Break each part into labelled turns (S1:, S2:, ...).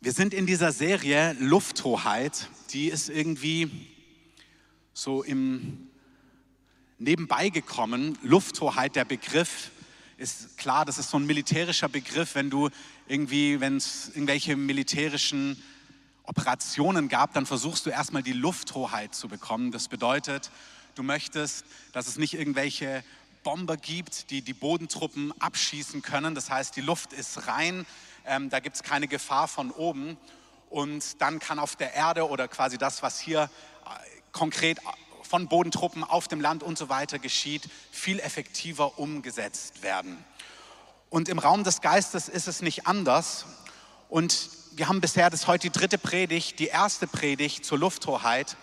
S1: Wir sind in dieser Serie Lufthoheit, die ist irgendwie so im Nebenbei gekommen. Lufthoheit, der Begriff ist klar, das ist so ein militärischer Begriff, wenn du irgendwie, wenn es irgendwelche militärischen Operationen gab, dann versuchst du erstmal die Lufthoheit zu bekommen. Das bedeutet, du möchtest, dass es nicht irgendwelche Bomber gibt, die die Bodentruppen abschießen können. Das heißt, die Luft ist rein, ähm, da gibt es keine Gefahr von oben. Und dann kann auf der Erde oder quasi das, was hier äh, konkret von Bodentruppen auf dem Land und so weiter geschieht, viel effektiver umgesetzt werden. Und im Raum des Geistes ist es nicht anders. Und wir haben bisher, das heute die dritte Predigt, die erste Predigt zur Lufthoheit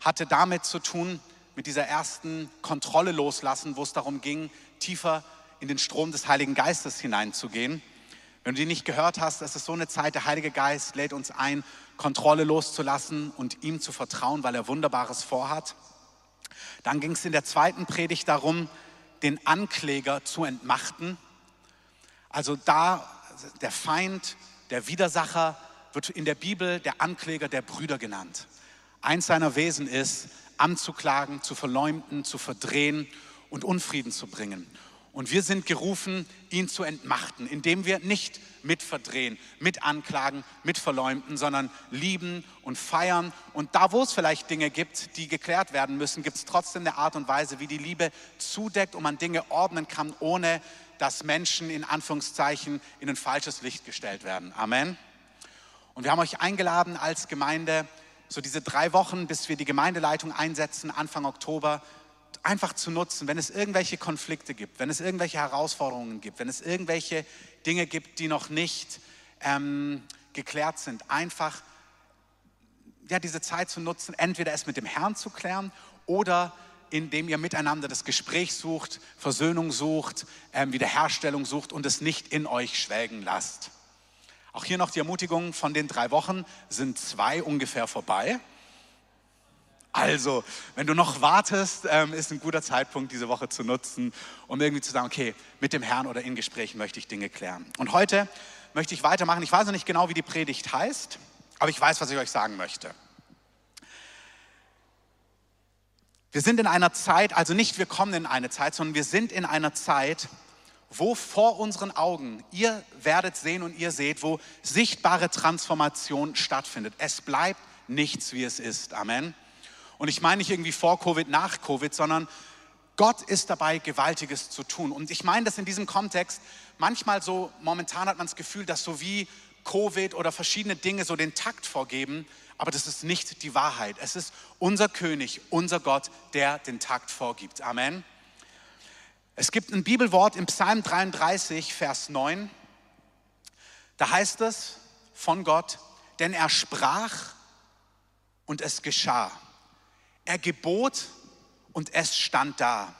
S1: hatte damit zu tun, mit dieser ersten Kontrolle loslassen, wo es darum ging, tiefer in den Strom des Heiligen Geistes hineinzugehen. Wenn du die nicht gehört hast, das ist so eine Zeit, der Heilige Geist lädt uns ein, Kontrolle loszulassen und ihm zu vertrauen, weil er Wunderbares vorhat. Dann ging es in der zweiten Predigt darum, den Ankläger zu entmachten. Also da der Feind der Widersacher wird in der Bibel der Ankläger der Brüder genannt. Eins seiner Wesen ist, anzuklagen, zu verleumden, zu verdrehen und Unfrieden zu bringen. Und wir sind gerufen, ihn zu entmachten, indem wir nicht mit verdrehen, mit anklagen, mit verleumden, sondern lieben und feiern. Und da, wo es vielleicht Dinge gibt, die geklärt werden müssen, gibt es trotzdem eine Art und Weise, wie die Liebe zudeckt und man Dinge ordnen kann, ohne dass Menschen in Anführungszeichen in ein falsches Licht gestellt werden. Amen. Und wir haben euch eingeladen als Gemeinde, so diese drei Wochen, bis wir die Gemeindeleitung einsetzen, Anfang Oktober, einfach zu nutzen, wenn es irgendwelche Konflikte gibt, wenn es irgendwelche Herausforderungen gibt, wenn es irgendwelche Dinge gibt, die noch nicht ähm, geklärt sind, einfach ja, diese Zeit zu nutzen, entweder es mit dem Herrn zu klären oder indem ihr miteinander das Gespräch sucht, Versöhnung sucht, ähm, Wiederherstellung sucht und es nicht in euch schwelgen lasst. Auch hier noch die Ermutigung von den drei Wochen sind zwei ungefähr vorbei. Also, wenn du noch wartest, ähm, ist ein guter Zeitpunkt, diese Woche zu nutzen, um irgendwie zu sagen, okay, mit dem Herrn oder in Gesprächen möchte ich Dinge klären. Und heute möchte ich weitermachen. Ich weiß noch nicht genau, wie die Predigt heißt, aber ich weiß, was ich euch sagen möchte. Wir sind in einer Zeit, also nicht wir kommen in eine Zeit, sondern wir sind in einer Zeit, wo vor unseren Augen, ihr werdet sehen und ihr seht, wo sichtbare Transformation stattfindet. Es bleibt nichts, wie es ist. Amen. Und ich meine nicht irgendwie vor Covid, nach Covid, sondern Gott ist dabei, Gewaltiges zu tun. Und ich meine das in diesem Kontext, manchmal so, momentan hat man das Gefühl, dass so wie Covid oder verschiedene Dinge so den Takt vorgeben, aber das ist nicht die Wahrheit. Es ist unser König, unser Gott, der den Takt vorgibt. Amen. Es gibt ein Bibelwort im Psalm 33, Vers 9. Da heißt es von Gott, denn er sprach und es geschah. Er gebot und es stand da.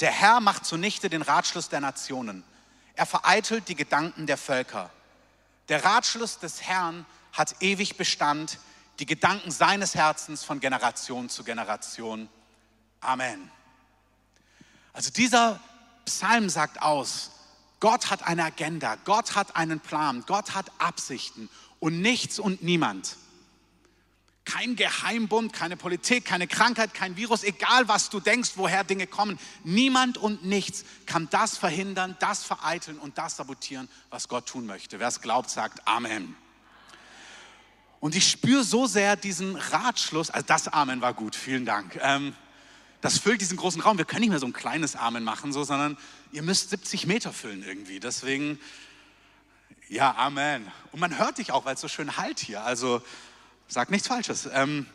S1: Der Herr macht zunichte den Ratschluss der Nationen. Er vereitelt die Gedanken der Völker. Der Ratschluss des Herrn hat ewig Bestand, die Gedanken seines Herzens von Generation zu Generation. Amen. Also dieser Psalm sagt aus, Gott hat eine Agenda, Gott hat einen Plan, Gott hat Absichten und nichts und niemand. Kein Geheimbund, keine Politik, keine Krankheit, kein Virus, egal was du denkst, woher Dinge kommen. Niemand und nichts kann das verhindern, das vereiteln und das sabotieren, was Gott tun möchte. Wer es glaubt, sagt Amen. Und ich spüre so sehr diesen Ratschluss, also das Amen war gut, vielen Dank. Ähm, das füllt diesen großen Raum. Wir können nicht mehr so ein kleines Amen machen, so, sondern ihr müsst 70 Meter füllen irgendwie. Deswegen, ja, Amen. Und man hört dich auch, weil es so schön halt hier. Also sag nichts Falsches. Ähm,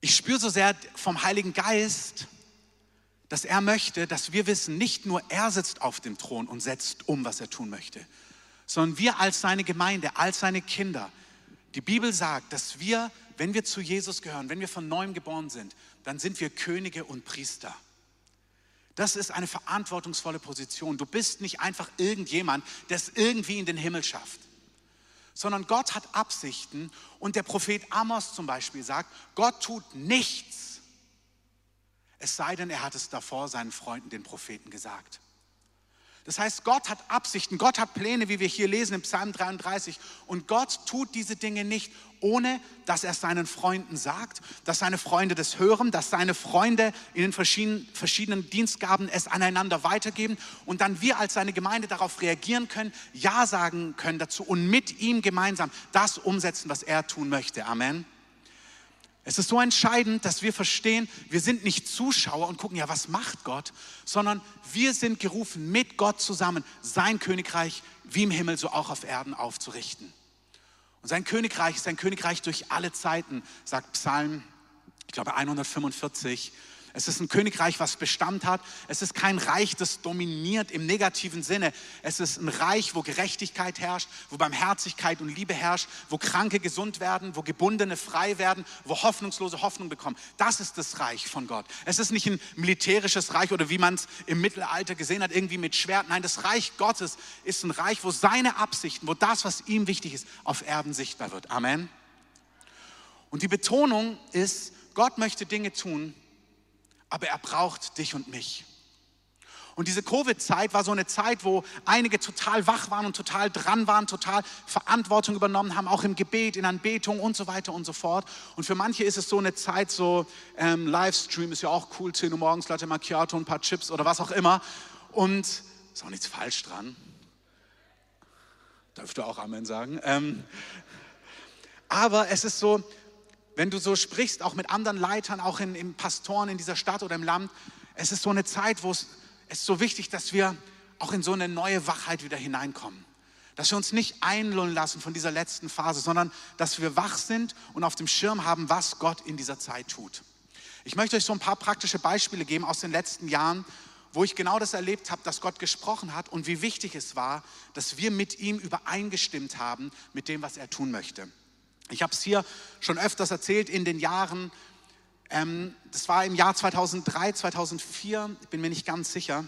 S1: ich spüre so sehr vom Heiligen Geist, dass er möchte, dass wir wissen, nicht nur er sitzt auf dem Thron und setzt um, was er tun möchte, sondern wir als seine Gemeinde, als seine Kinder. Die Bibel sagt, dass wir, wenn wir zu Jesus gehören, wenn wir von neuem geboren sind, dann sind wir Könige und Priester. Das ist eine verantwortungsvolle Position. Du bist nicht einfach irgendjemand, der es irgendwie in den Himmel schafft, sondern Gott hat Absichten und der Prophet Amos zum Beispiel sagt, Gott tut nichts, es sei denn, er hat es davor seinen Freunden, den Propheten, gesagt. Das heißt, Gott hat Absichten, Gott hat Pläne, wie wir hier lesen im Psalm 33. Und Gott tut diese Dinge nicht, ohne dass er es seinen Freunden sagt, dass seine Freunde das hören, dass seine Freunde in den verschiedenen, verschiedenen Dienstgaben es aneinander weitergeben und dann wir als seine Gemeinde darauf reagieren können, Ja sagen können dazu und mit ihm gemeinsam das umsetzen, was er tun möchte. Amen. Es ist so entscheidend, dass wir verstehen, wir sind nicht Zuschauer und gucken, ja, was macht Gott, sondern wir sind gerufen, mit Gott zusammen sein Königreich wie im Himmel, so auch auf Erden aufzurichten. Und sein Königreich ist ein Königreich durch alle Zeiten, sagt Psalm, ich glaube 145. Es ist ein Königreich, was Bestand hat. Es ist kein Reich, das dominiert im negativen Sinne. Es ist ein Reich, wo Gerechtigkeit herrscht, wo Barmherzigkeit und Liebe herrscht, wo Kranke gesund werden, wo Gebundene frei werden, wo Hoffnungslose Hoffnung bekommen. Das ist das Reich von Gott. Es ist nicht ein militärisches Reich oder wie man es im Mittelalter gesehen hat, irgendwie mit Schwert. Nein, das Reich Gottes ist ein Reich, wo seine Absichten, wo das, was ihm wichtig ist, auf Erden sichtbar wird. Amen. Und die Betonung ist, Gott möchte Dinge tun, aber er braucht dich und mich. Und diese Covid-Zeit war so eine Zeit, wo einige total wach waren und total dran waren, total Verantwortung übernommen haben, auch im Gebet, in Anbetung und so weiter und so fort. Und für manche ist es so eine Zeit, so ähm, Livestream ist ja auch cool, 10 Uhr morgens, Latte Macchiato, ein paar Chips oder was auch immer. Und ist auch nichts falsch dran. Dürfte auch Amen sagen. Ähm, aber es ist so, wenn du so sprichst, auch mit anderen Leitern, auch in, in Pastoren in dieser Stadt oder im Land, es ist so eine Zeit, wo es, es ist so wichtig, dass wir auch in so eine neue Wachheit wieder hineinkommen. Dass wir uns nicht einlullen lassen von dieser letzten Phase, sondern dass wir wach sind und auf dem Schirm haben, was Gott in dieser Zeit tut. Ich möchte euch so ein paar praktische Beispiele geben aus den letzten Jahren, wo ich genau das erlebt habe, dass Gott gesprochen hat und wie wichtig es war, dass wir mit ihm übereingestimmt haben mit dem, was er tun möchte. Ich habe es hier schon öfters erzählt in den Jahren, ähm, das war im Jahr 2003, 2004, ich bin mir nicht ganz sicher.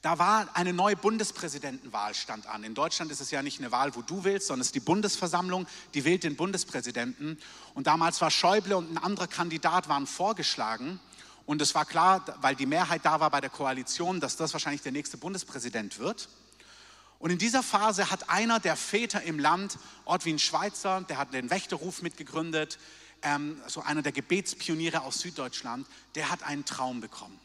S1: Da war eine neue Bundespräsidentenwahl stand an. In Deutschland ist es ja nicht eine Wahl, wo du willst, sondern es ist die Bundesversammlung, die wählt den Bundespräsidenten. Und damals war Schäuble und ein anderer Kandidat waren vorgeschlagen. Und es war klar, weil die Mehrheit da war bei der Koalition, dass das wahrscheinlich der nächste Bundespräsident wird. Und in dieser Phase hat einer der Väter im Land, Ortwin Schweizer, der hat den Wächterruf mitgegründet, ähm, so einer der Gebetspioniere aus Süddeutschland, der hat einen Traum bekommen.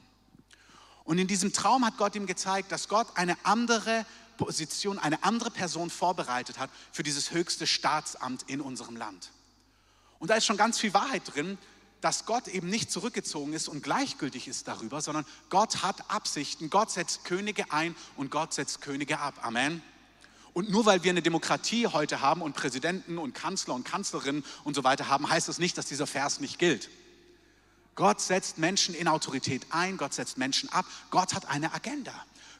S1: Und in diesem Traum hat Gott ihm gezeigt, dass Gott eine andere Position, eine andere Person vorbereitet hat für dieses höchste Staatsamt in unserem Land. Und da ist schon ganz viel Wahrheit drin, dass Gott eben nicht zurückgezogen ist und gleichgültig ist darüber, sondern Gott hat Absichten, Gott setzt Könige ein und Gott setzt Könige ab. Amen. Und nur weil wir eine Demokratie heute haben und Präsidenten und Kanzler und Kanzlerinnen und so weiter haben, heißt das nicht, dass dieser Vers nicht gilt. Gott setzt Menschen in Autorität ein, Gott setzt Menschen ab, Gott hat eine Agenda.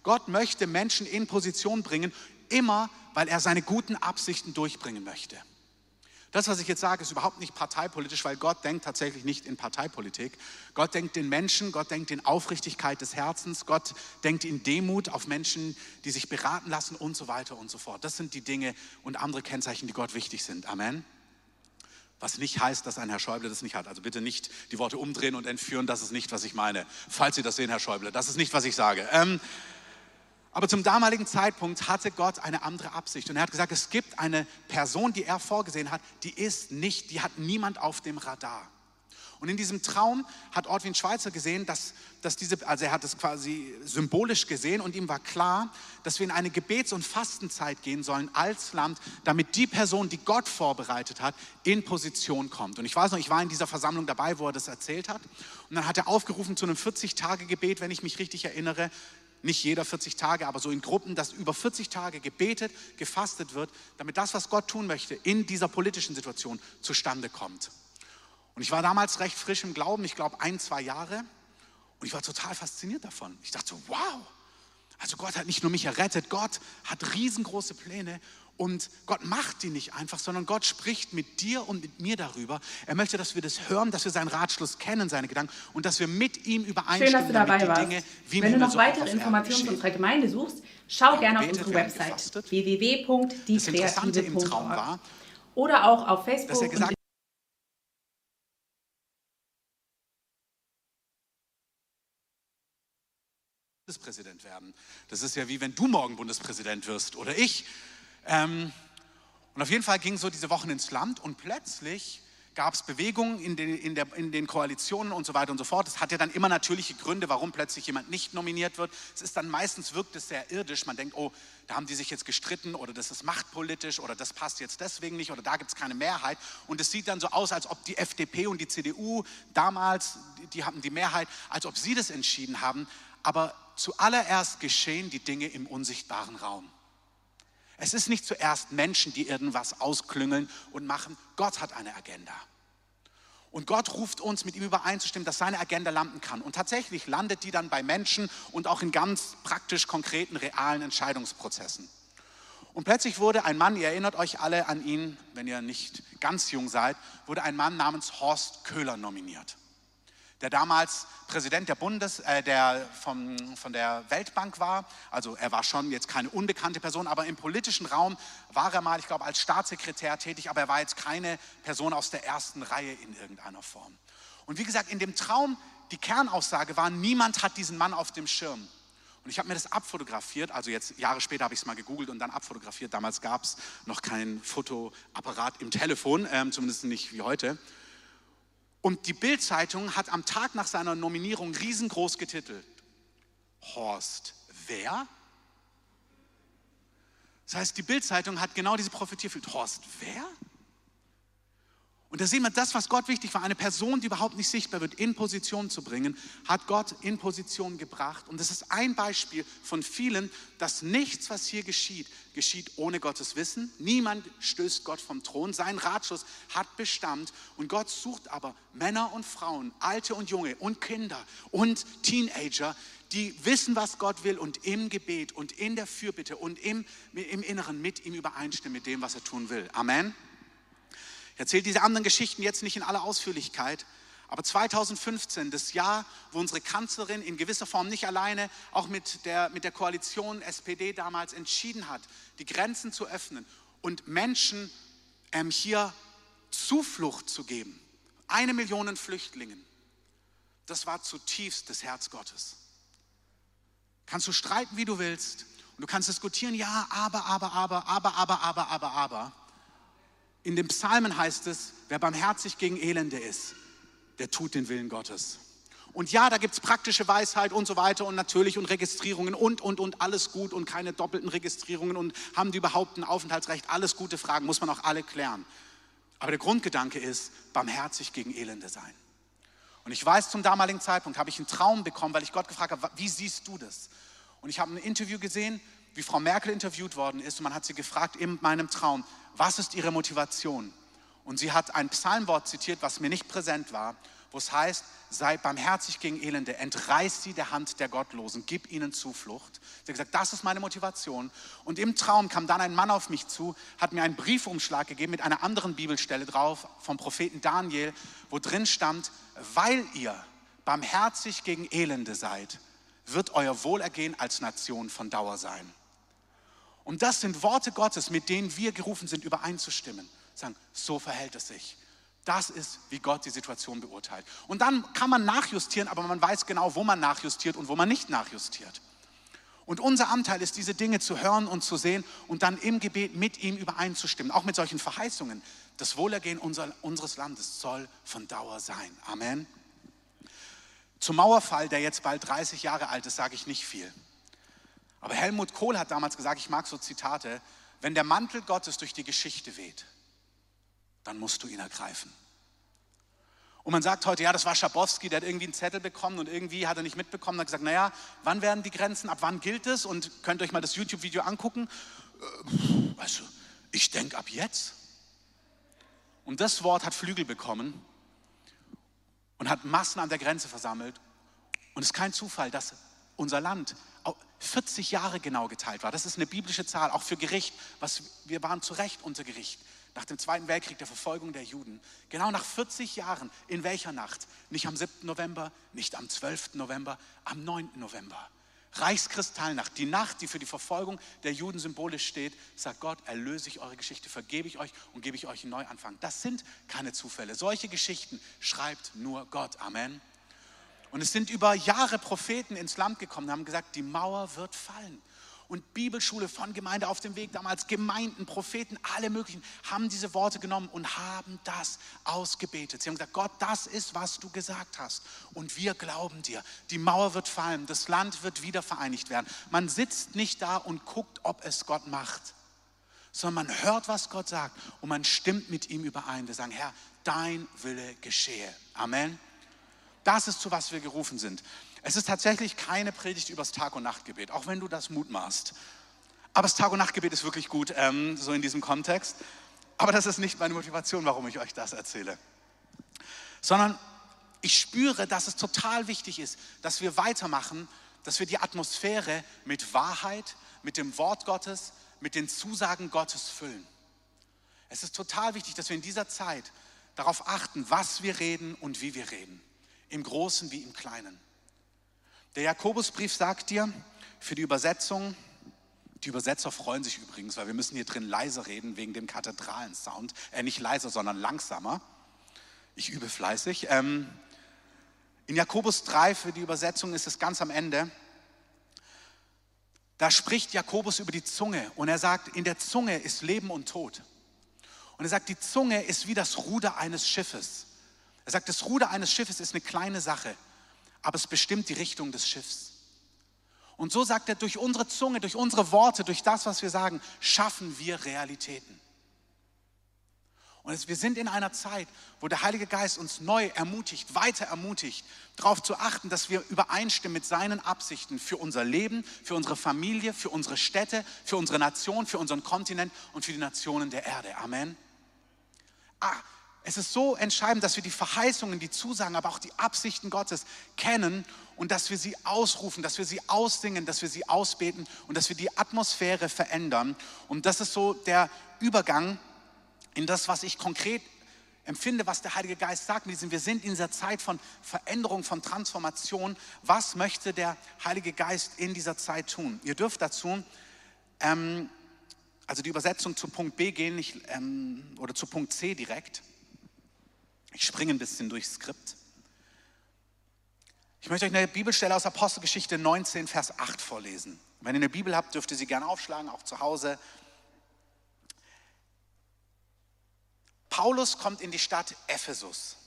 S1: Gott möchte Menschen in Position bringen, immer weil er seine guten Absichten durchbringen möchte. Das, was ich jetzt sage, ist überhaupt nicht parteipolitisch, weil Gott denkt tatsächlich nicht in Parteipolitik. Gott denkt in Menschen, Gott denkt in Aufrichtigkeit des Herzens, Gott denkt in Demut auf Menschen, die sich beraten lassen und so weiter und so fort. Das sind die Dinge und andere Kennzeichen, die Gott wichtig sind. Amen. Was nicht heißt, dass ein Herr Schäuble das nicht hat. Also bitte nicht die Worte umdrehen und entführen, das ist nicht, was ich meine. Falls Sie das sehen, Herr Schäuble, das ist nicht, was ich sage. Ähm, aber zum damaligen Zeitpunkt hatte Gott eine andere Absicht. Und er hat gesagt, es gibt eine Person, die er vorgesehen hat, die ist nicht, die hat niemand auf dem Radar. Und in diesem Traum hat Ortwin Schweizer gesehen, dass, dass diese, also er hat es quasi symbolisch gesehen und ihm war klar, dass wir in eine Gebets- und Fastenzeit gehen sollen als Land, damit die Person, die Gott vorbereitet hat, in Position kommt. Und ich weiß noch, ich war in dieser Versammlung dabei, wo er das erzählt hat. Und dann hat er aufgerufen zu einem 40-Tage-Gebet, wenn ich mich richtig erinnere, nicht jeder 40 Tage, aber so in Gruppen, dass über 40 Tage gebetet, gefastet wird, damit das, was Gott tun möchte, in dieser politischen Situation zustande kommt. Und ich war damals recht frisch im Glauben, ich glaube ein, zwei Jahre. Und ich war total fasziniert davon. Ich dachte so, wow, also Gott hat nicht nur mich errettet, Gott hat riesengroße Pläne und Gott macht die nicht einfach, sondern Gott spricht mit dir und mit mir darüber. Er möchte, dass wir das hören, dass wir seinen Ratschluss kennen, seine Gedanken und dass wir mit ihm übereinstimmen.
S2: Schön, dass du dabei warst. Dinge, Wenn du noch so weitere Informationen zu unserer Gemeinde suchst, schau gerne auf unsere Website www.diekreative.org oder auch auf Facebook. und
S1: Bundespräsident werden. Das ist ja wie wenn du morgen Bundespräsident wirst oder ich. Ähm, und auf jeden Fall gingen so diese Wochen ins Land und plötzlich gab es Bewegungen in den, in, der, in den Koalitionen und so weiter und so fort. Das hat ja dann immer natürliche Gründe, warum plötzlich jemand nicht nominiert wird. Es ist dann meistens wirkt es sehr irdisch. Man denkt, oh, da haben die sich jetzt gestritten oder das ist machtpolitisch oder das passt jetzt deswegen nicht oder da gibt es keine Mehrheit. Und es sieht dann so aus, als ob die FDP und die CDU damals, die, die hatten die Mehrheit, als ob sie das entschieden haben. Aber zuallererst geschehen die Dinge im unsichtbaren Raum. Es ist nicht zuerst Menschen, die irgendwas ausklüngeln und machen. Gott hat eine Agenda. Und Gott ruft uns, mit ihm übereinzustimmen, dass seine Agenda landen kann. Und tatsächlich landet die dann bei Menschen und auch in ganz praktisch konkreten, realen Entscheidungsprozessen. Und plötzlich wurde ein Mann, ihr erinnert euch alle an ihn, wenn ihr nicht ganz jung seid, wurde ein Mann namens Horst Köhler nominiert der damals Präsident der Bundes, äh, der vom, von der Weltbank war. Also er war schon jetzt keine unbekannte Person, aber im politischen Raum war er mal, ich glaube, als Staatssekretär tätig, aber er war jetzt keine Person aus der ersten Reihe in irgendeiner Form. Und wie gesagt, in dem Traum, die Kernaussage war, niemand hat diesen Mann auf dem Schirm. Und ich habe mir das abfotografiert, also jetzt Jahre später habe ich es mal gegoogelt und dann abfotografiert. Damals gab es noch keinen Fotoapparat im Telefon, ähm, zumindest nicht wie heute. Und die Bild-Zeitung hat am Tag nach seiner Nominierung riesengroß getitelt. Horst, wer? Das heißt, die Bild-Zeitung hat genau diese Prophetie erfüllt. Horst, wer? Und da sehen wir, das, was Gott wichtig war, eine Person, die überhaupt nicht sichtbar wird, in Position zu bringen, hat Gott in Position gebracht. Und das ist ein Beispiel von vielen, dass nichts, was hier geschieht, geschieht ohne Gottes Wissen. Niemand stößt Gott vom Thron. Sein Ratschluss hat Bestand. Und Gott sucht aber Männer und Frauen, Alte und Junge und Kinder und Teenager, die wissen, was Gott will und im Gebet und in der Fürbitte und im, im Inneren mit ihm übereinstimmen mit dem, was er tun will. Amen. Ich erzähle diese anderen Geschichten jetzt nicht in aller Ausführlichkeit, aber 2015, das Jahr, wo unsere Kanzlerin in gewisser Form nicht alleine, auch mit der, mit der Koalition SPD damals entschieden hat, die Grenzen zu öffnen und Menschen ähm, hier Zuflucht zu geben. Eine Million Flüchtlingen. Das war zutiefst das Herz Gottes. Kannst du streiten, wie du willst. Und du kannst diskutieren, ja, aber, aber, aber, aber, aber, aber, aber, aber in den Psalmen heißt es, wer barmherzig gegen Elende ist, der tut den Willen Gottes. Und ja, da gibt es praktische Weisheit und so weiter und natürlich und Registrierungen und, und, und, alles gut und keine doppelten Registrierungen und haben die überhaupt ein Aufenthaltsrecht, alles gute Fragen, muss man auch alle klären. Aber der Grundgedanke ist, barmherzig gegen Elende sein. Und ich weiß, zum damaligen Zeitpunkt habe ich einen Traum bekommen, weil ich Gott gefragt habe, wie siehst du das? Und ich habe ein Interview gesehen, wie Frau Merkel interviewt worden ist und man hat sie gefragt in meinem Traum, was ist ihre Motivation? Und sie hat ein Psalmwort zitiert, was mir nicht präsent war, wo es heißt, sei barmherzig gegen Elende, entreiß sie der Hand der Gottlosen, gib ihnen Zuflucht. Sie hat gesagt, das ist meine Motivation. Und im Traum kam dann ein Mann auf mich zu, hat mir einen Briefumschlag gegeben mit einer anderen Bibelstelle drauf vom Propheten Daniel, wo drin stand, weil ihr barmherzig gegen Elende seid, wird euer Wohlergehen als Nation von Dauer sein. Und das sind Worte Gottes, mit denen wir gerufen sind, übereinzustimmen. Sagen, so verhält es sich. Das ist, wie Gott die Situation beurteilt. Und dann kann man nachjustieren, aber man weiß genau, wo man nachjustiert und wo man nicht nachjustiert. Und unser Anteil ist, diese Dinge zu hören und zu sehen und dann im Gebet mit ihm übereinzustimmen, auch mit solchen Verheißungen. Das Wohlergehen unser, unseres Landes soll von Dauer sein. Amen. Zum Mauerfall, der jetzt bald 30 Jahre alt ist, sage ich nicht viel. Aber Helmut Kohl hat damals gesagt, ich mag so Zitate, wenn der Mantel Gottes durch die Geschichte weht, dann musst du ihn ergreifen. Und man sagt heute, ja, das war Schabowski, der hat irgendwie einen Zettel bekommen und irgendwie hat er nicht mitbekommen, hat gesagt, naja, wann werden die Grenzen, ab wann gilt es? Und könnt ihr euch mal das YouTube-Video angucken. Also, ich denke ab jetzt. Und das Wort hat Flügel bekommen und hat Massen an der Grenze versammelt. Und es ist kein Zufall, dass unser Land 40 Jahre genau geteilt war. Das ist eine biblische Zahl, auch für Gericht. Was, wir waren zu Recht unter Gericht. Nach dem Zweiten Weltkrieg, der Verfolgung der Juden. Genau nach 40 Jahren. In welcher Nacht? Nicht am 7. November, nicht am 12. November, am 9. November. Reichskristallnacht, die Nacht, die für die Verfolgung der Juden symbolisch steht, sagt Gott, erlöse ich eure Geschichte, vergebe ich euch und gebe ich euch einen Neuanfang. Das sind keine Zufälle. Solche Geschichten schreibt nur Gott. Amen. Und es sind über Jahre Propheten ins Land gekommen und haben gesagt, die Mauer wird fallen. Und Bibelschule von Gemeinde auf dem Weg damals, Gemeinden, Propheten, alle möglichen, haben diese Worte genommen und haben das ausgebetet. Sie haben gesagt, Gott, das ist, was du gesagt hast. Und wir glauben dir. Die Mauer wird fallen, das Land wird wieder vereinigt werden. Man sitzt nicht da und guckt, ob es Gott macht, sondern man hört, was Gott sagt und man stimmt mit ihm überein. Wir sagen, Herr, dein Wille geschehe. Amen. Das ist, zu was wir gerufen sind. Es ist tatsächlich keine Predigt übers Tag- und Nachtgebet, auch wenn du das mutmachst. Aber das Tag- und Nachtgebet ist wirklich gut, ähm, so in diesem Kontext. Aber das ist nicht meine Motivation, warum ich euch das erzähle. Sondern ich spüre, dass es total wichtig ist, dass wir weitermachen, dass wir die Atmosphäre mit Wahrheit, mit dem Wort Gottes, mit den Zusagen Gottes füllen. Es ist total wichtig, dass wir in dieser Zeit darauf achten, was wir reden und wie wir reden im Großen wie im Kleinen. Der Jakobusbrief sagt dir für die Übersetzung, die Übersetzer freuen sich übrigens, weil wir müssen hier drin leise reden wegen dem Kathedralensound. Äh, nicht leiser, sondern langsamer. Ich übe fleißig. Ähm, in Jakobus 3 für die Übersetzung ist es ganz am Ende. Da spricht Jakobus über die Zunge und er sagt, in der Zunge ist Leben und Tod. Und er sagt, die Zunge ist wie das Ruder eines Schiffes. Er sagt, das Ruder eines Schiffes ist eine kleine Sache, aber es bestimmt die Richtung des Schiffs. Und so sagt er, durch unsere Zunge, durch unsere Worte, durch das, was wir sagen, schaffen wir Realitäten. Und wir sind in einer Zeit, wo der Heilige Geist uns neu ermutigt, weiter ermutigt, darauf zu achten, dass wir übereinstimmen mit seinen Absichten für unser Leben, für unsere Familie, für unsere Städte, für unsere Nation, für unseren Kontinent und für die Nationen der Erde. Amen. Ah, es ist so entscheidend, dass wir die Verheißungen, die Zusagen, aber auch die Absichten Gottes kennen und dass wir sie ausrufen, dass wir sie aussingen, dass wir sie ausbeten und dass wir die Atmosphäre verändern. Und das ist so der Übergang in das, was ich konkret empfinde, was der Heilige Geist sagt. Wir sind in dieser Zeit von Veränderung, von Transformation. Was möchte der Heilige Geist in dieser Zeit tun? Ihr dürft dazu ähm, also die Übersetzung zu Punkt B gehen nicht, ähm, oder zu Punkt C direkt. Ich springe ein bisschen durchs Skript. Ich möchte euch eine Bibelstelle aus Apostelgeschichte 19, Vers 8 vorlesen. Wenn ihr eine Bibel habt, dürft ihr sie gerne aufschlagen, auch zu Hause. Paulus kommt in die Stadt Ephesus.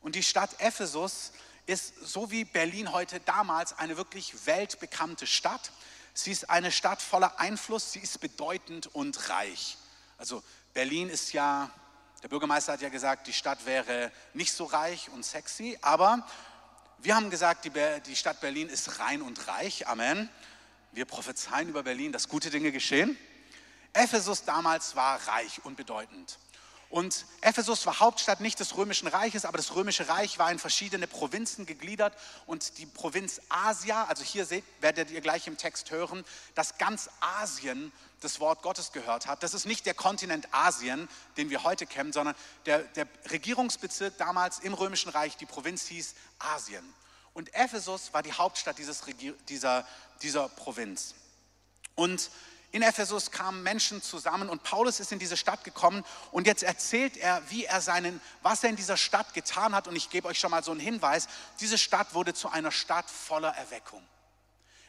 S1: Und die Stadt Ephesus ist so wie Berlin heute damals eine wirklich weltbekannte Stadt. Sie ist eine Stadt voller Einfluss, sie ist bedeutend und reich. Also Berlin ist ja der Bürgermeister hat ja gesagt, die Stadt wäre nicht so reich und sexy, aber wir haben gesagt, die, die Stadt Berlin ist rein und reich. Amen. Wir prophezeien über Berlin, dass gute Dinge geschehen. Ephesus damals war reich und bedeutend. Und Ephesus war Hauptstadt nicht des Römischen Reiches, aber das Römische Reich war in verschiedene Provinzen gegliedert. Und die Provinz Asia, also hier seht, werdet ihr gleich im Text hören, dass ganz Asien das Wort Gottes gehört hat. Das ist nicht der Kontinent Asien, den wir heute kennen, sondern der, der Regierungsbezirk damals im Römischen Reich, die Provinz hieß Asien. Und Ephesus war die Hauptstadt dieses, dieser, dieser Provinz. Und in Ephesus kamen Menschen zusammen und Paulus ist in diese Stadt gekommen und jetzt erzählt er, wie er seinen, was er in dieser Stadt getan hat. Und ich gebe euch schon mal so einen Hinweis: Diese Stadt wurde zu einer Stadt voller Erweckung.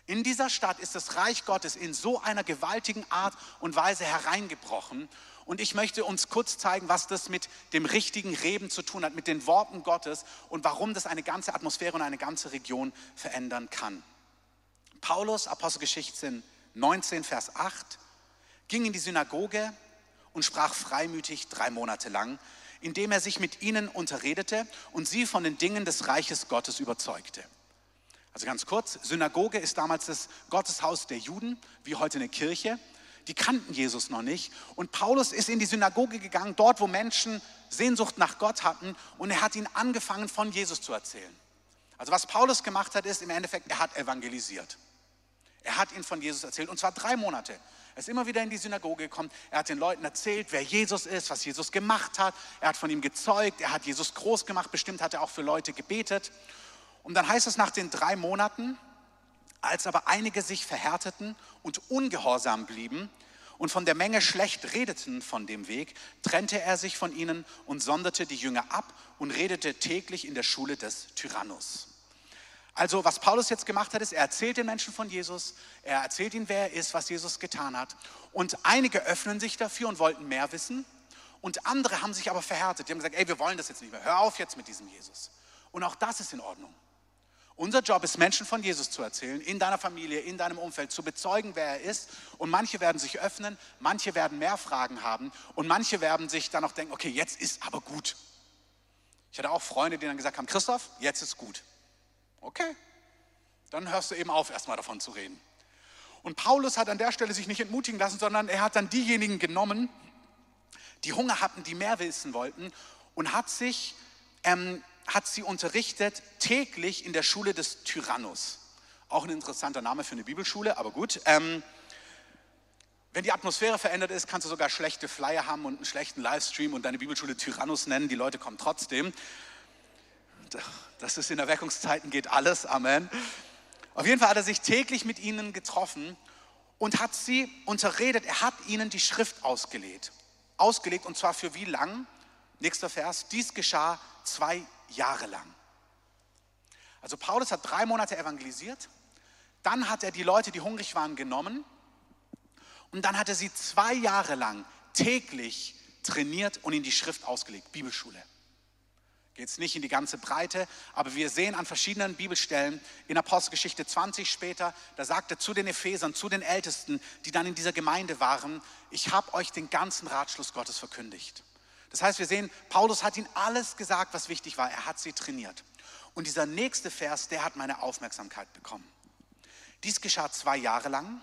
S1: In dieser Stadt ist das Reich Gottes in so einer gewaltigen Art und Weise hereingebrochen. Und ich möchte uns kurz zeigen, was das mit dem richtigen Reben zu tun hat, mit den Worten Gottes und warum das eine ganze Atmosphäre und eine ganze Region verändern kann. Paulus, Apostelgeschichte 19, Vers 8, ging in die Synagoge und sprach freimütig drei Monate lang, indem er sich mit ihnen unterredete und sie von den Dingen des Reiches Gottes überzeugte. Also ganz kurz, Synagoge ist damals das Gotteshaus der Juden, wie heute eine Kirche. Die kannten Jesus noch nicht. Und Paulus ist in die Synagoge gegangen, dort wo Menschen Sehnsucht nach Gott hatten. Und er hat ihnen angefangen, von Jesus zu erzählen. Also was Paulus gemacht hat, ist im Endeffekt, er hat evangelisiert. Er hat ihnen von Jesus erzählt und zwar drei Monate. Er ist immer wieder in die Synagoge gekommen. Er hat den Leuten erzählt, wer Jesus ist, was Jesus gemacht hat. Er hat von ihm gezeugt. Er hat Jesus groß gemacht. Bestimmt hat er auch für Leute gebetet. Und dann heißt es nach den drei Monaten, als aber einige sich verhärteten und ungehorsam blieben und von der Menge schlecht redeten von dem Weg, trennte er sich von ihnen und sonderte die Jünger ab und redete täglich in der Schule des Tyrannus. Also was Paulus jetzt gemacht hat, ist, er erzählt den Menschen von Jesus, er erzählt ihnen, wer er ist, was Jesus getan hat. Und einige öffnen sich dafür und wollten mehr wissen. Und andere haben sich aber verhärtet. Die haben gesagt, ey, wir wollen das jetzt nicht mehr. Hör auf jetzt mit diesem Jesus. Und auch das ist in Ordnung. Unser Job ist, Menschen von Jesus zu erzählen, in deiner Familie, in deinem Umfeld, zu bezeugen, wer er ist. Und manche werden sich öffnen, manche werden mehr Fragen haben und manche werden sich dann auch denken, okay, jetzt ist aber gut. Ich hatte auch Freunde, die dann gesagt haben, Christoph, jetzt ist gut. Okay, dann hörst du eben auf, erstmal davon zu reden. Und Paulus hat an der Stelle sich nicht entmutigen lassen, sondern er hat dann diejenigen genommen, die Hunger hatten, die mehr wissen wollten und hat sich ähm, hat sie unterrichtet täglich in der Schule des Tyrannus. Auch ein interessanter Name für eine Bibelschule, aber gut. Ähm, wenn die Atmosphäre verändert ist, kannst du sogar schlechte Flyer haben und einen schlechten Livestream und deine Bibelschule Tyrannus nennen. Die Leute kommen trotzdem. Das ist in Erweckungszeiten geht alles. Amen. Auf jeden Fall hat er sich täglich mit ihnen getroffen und hat sie unterredet. Er hat ihnen die Schrift ausgelegt. Ausgelegt und zwar für wie lang? Nächster Vers. Dies geschah zwei Jahre lang. Also Paulus hat drei Monate evangelisiert, dann hat er die Leute, die hungrig waren, genommen und dann hat er sie zwei Jahre lang täglich trainiert und in die Schrift ausgelegt, Bibelschule. Geht es nicht in die ganze Breite, aber wir sehen an verschiedenen Bibelstellen in Apostelgeschichte 20 später, da sagt er zu den Ephesern, zu den Ältesten, die dann in dieser Gemeinde waren, ich habe euch den ganzen Ratschluss Gottes verkündigt. Das heißt, wir sehen, Paulus hat ihnen alles gesagt, was wichtig war. Er hat sie trainiert. Und dieser nächste Vers, der hat meine Aufmerksamkeit bekommen. Dies geschah zwei Jahre lang,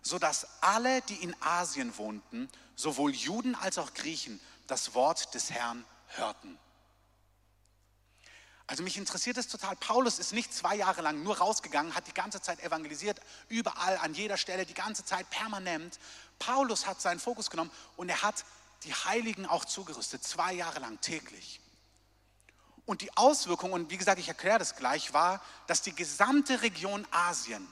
S1: sodass alle, die in Asien wohnten, sowohl Juden als auch Griechen, das Wort des Herrn hörten. Also mich interessiert es total. Paulus ist nicht zwei Jahre lang nur rausgegangen, hat die ganze Zeit evangelisiert, überall, an jeder Stelle, die ganze Zeit permanent. Paulus hat seinen Fokus genommen und er hat die Heiligen auch zugerüstet, zwei Jahre lang täglich. Und die Auswirkung, und wie gesagt, ich erkläre das gleich, war, dass die gesamte Region Asien,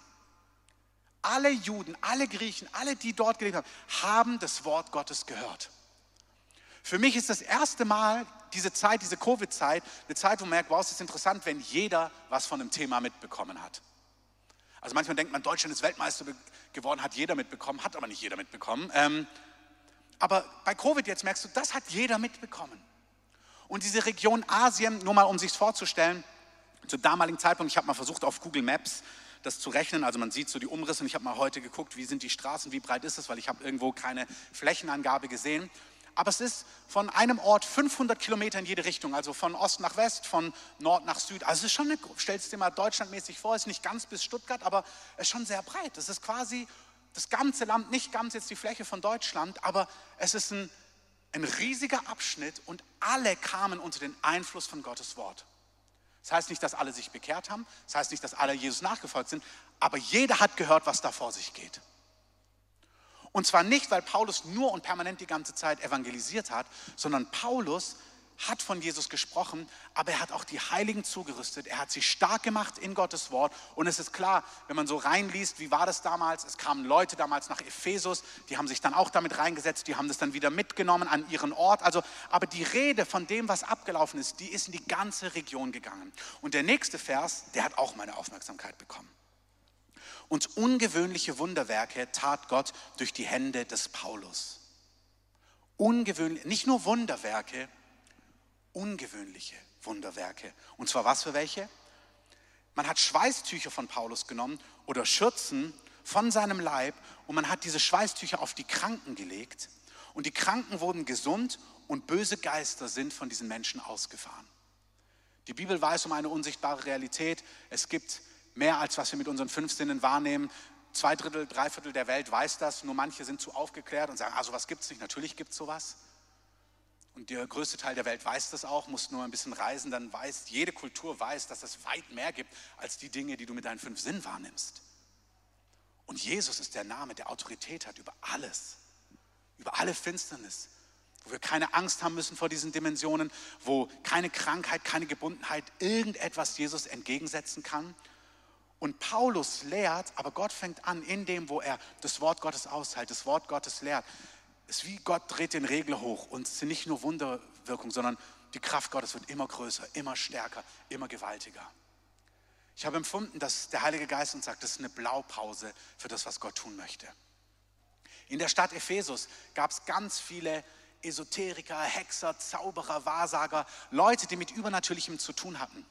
S1: alle Juden, alle Griechen, alle, die dort gelebt haben, haben das Wort Gottes gehört. Für mich ist das erste Mal diese Zeit, diese Covid-Zeit, eine Zeit, wo man merkt, wow, es ist interessant, wenn jeder was von einem Thema mitbekommen hat. Also manchmal denkt man, Deutschland ist Weltmeister geworden, hat jeder mitbekommen, hat aber nicht jeder mitbekommen. Ähm, aber bei Covid jetzt merkst du, das hat jeder mitbekommen. Und diese Region Asien, nur mal um sich vorzustellen, zum damaligen Zeitpunkt, ich habe mal versucht auf Google Maps das zu rechnen, also man sieht so die Umrisse und ich habe mal heute geguckt, wie sind die Straßen, wie breit ist es, weil ich habe irgendwo keine Flächenangabe gesehen. Aber es ist von einem Ort 500 Kilometer in jede Richtung, also von Ost nach West, von Nord nach Süd. Also es ist schon, eine, stellst dir mal deutschlandmäßig vor, es ist nicht ganz bis Stuttgart, aber es ist schon sehr breit. Es ist quasi das ganze Land, nicht ganz jetzt die Fläche von Deutschland, aber es ist ein, ein riesiger Abschnitt und alle kamen unter den Einfluss von Gottes Wort. Das heißt nicht, dass alle sich bekehrt haben, das heißt nicht, dass alle Jesus nachgefolgt sind, aber jeder hat gehört, was da vor sich geht. Und zwar nicht, weil Paulus nur und permanent die ganze Zeit evangelisiert hat, sondern Paulus hat von Jesus gesprochen, aber er hat auch die Heiligen zugerüstet. Er hat sie stark gemacht in Gottes Wort. Und es ist klar, wenn man so reinliest, wie war das damals? Es kamen Leute damals nach Ephesus, die haben sich dann auch damit reingesetzt, die haben das dann wieder mitgenommen an ihren Ort. Also, aber die Rede von dem, was abgelaufen ist, die ist in die ganze Region gegangen. Und der nächste Vers, der hat auch meine Aufmerksamkeit bekommen. Und ungewöhnliche Wunderwerke tat Gott durch die Hände des Paulus. Ungewöhnlich, nicht nur Wunderwerke, ungewöhnliche Wunderwerke. Und zwar was für welche? Man hat Schweißtücher von Paulus genommen oder Schürzen von seinem Leib und man hat diese Schweißtücher auf die Kranken gelegt und die Kranken wurden gesund und böse Geister sind von diesen Menschen ausgefahren. Die Bibel weiß um eine unsichtbare Realität. Es gibt mehr als was wir mit unseren fünf Sinnen wahrnehmen. Zwei Drittel, drei Viertel der Welt weiß das, nur manche sind zu aufgeklärt und sagen, ah, sowas gibt es nicht. Natürlich gibt es sowas. Und der größte Teil der Welt weiß das auch, muss nur ein bisschen reisen, dann weiß, jede Kultur weiß, dass es weit mehr gibt als die Dinge, die du mit deinen fünf Sinnen wahrnimmst. Und Jesus ist der Name, der Autorität hat über alles, über alle Finsternis, wo wir keine Angst haben müssen vor diesen Dimensionen, wo keine Krankheit, keine Gebundenheit irgendetwas Jesus entgegensetzen kann. Und Paulus lehrt, aber Gott fängt an, in dem, wo er das Wort Gottes aushält, das Wort Gottes lehrt, ist wie Gott dreht den Regler hoch und es sind nicht nur Wunderwirkungen, sondern die Kraft Gottes wird immer größer, immer stärker, immer gewaltiger. Ich habe empfunden, dass der Heilige Geist uns sagt, das ist eine Blaupause für das, was Gott tun möchte. In der Stadt Ephesus gab es ganz viele Esoteriker, Hexer, Zauberer, Wahrsager, Leute, die mit Übernatürlichem zu tun hatten.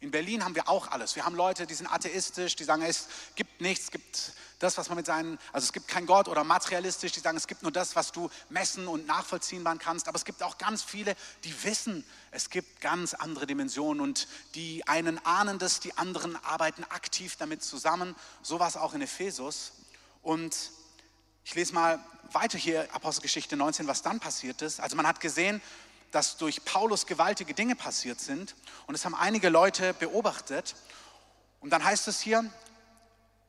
S1: In Berlin haben wir auch alles. Wir haben Leute, die sind atheistisch, die sagen, es gibt nichts, es gibt das, was man mit seinen, also es gibt kein Gott oder materialistisch, die sagen, es gibt nur das, was du messen und nachvollziehen kannst. Aber es gibt auch ganz viele, die wissen, es gibt ganz andere Dimensionen und die einen ahnen das, die anderen arbeiten aktiv damit zusammen. So war es auch in Ephesus. Und ich lese mal weiter hier Apostelgeschichte 19, was dann passiert ist. Also man hat gesehen, dass durch Paulus gewaltige Dinge passiert sind. Und es haben einige Leute beobachtet. Und dann heißt es hier,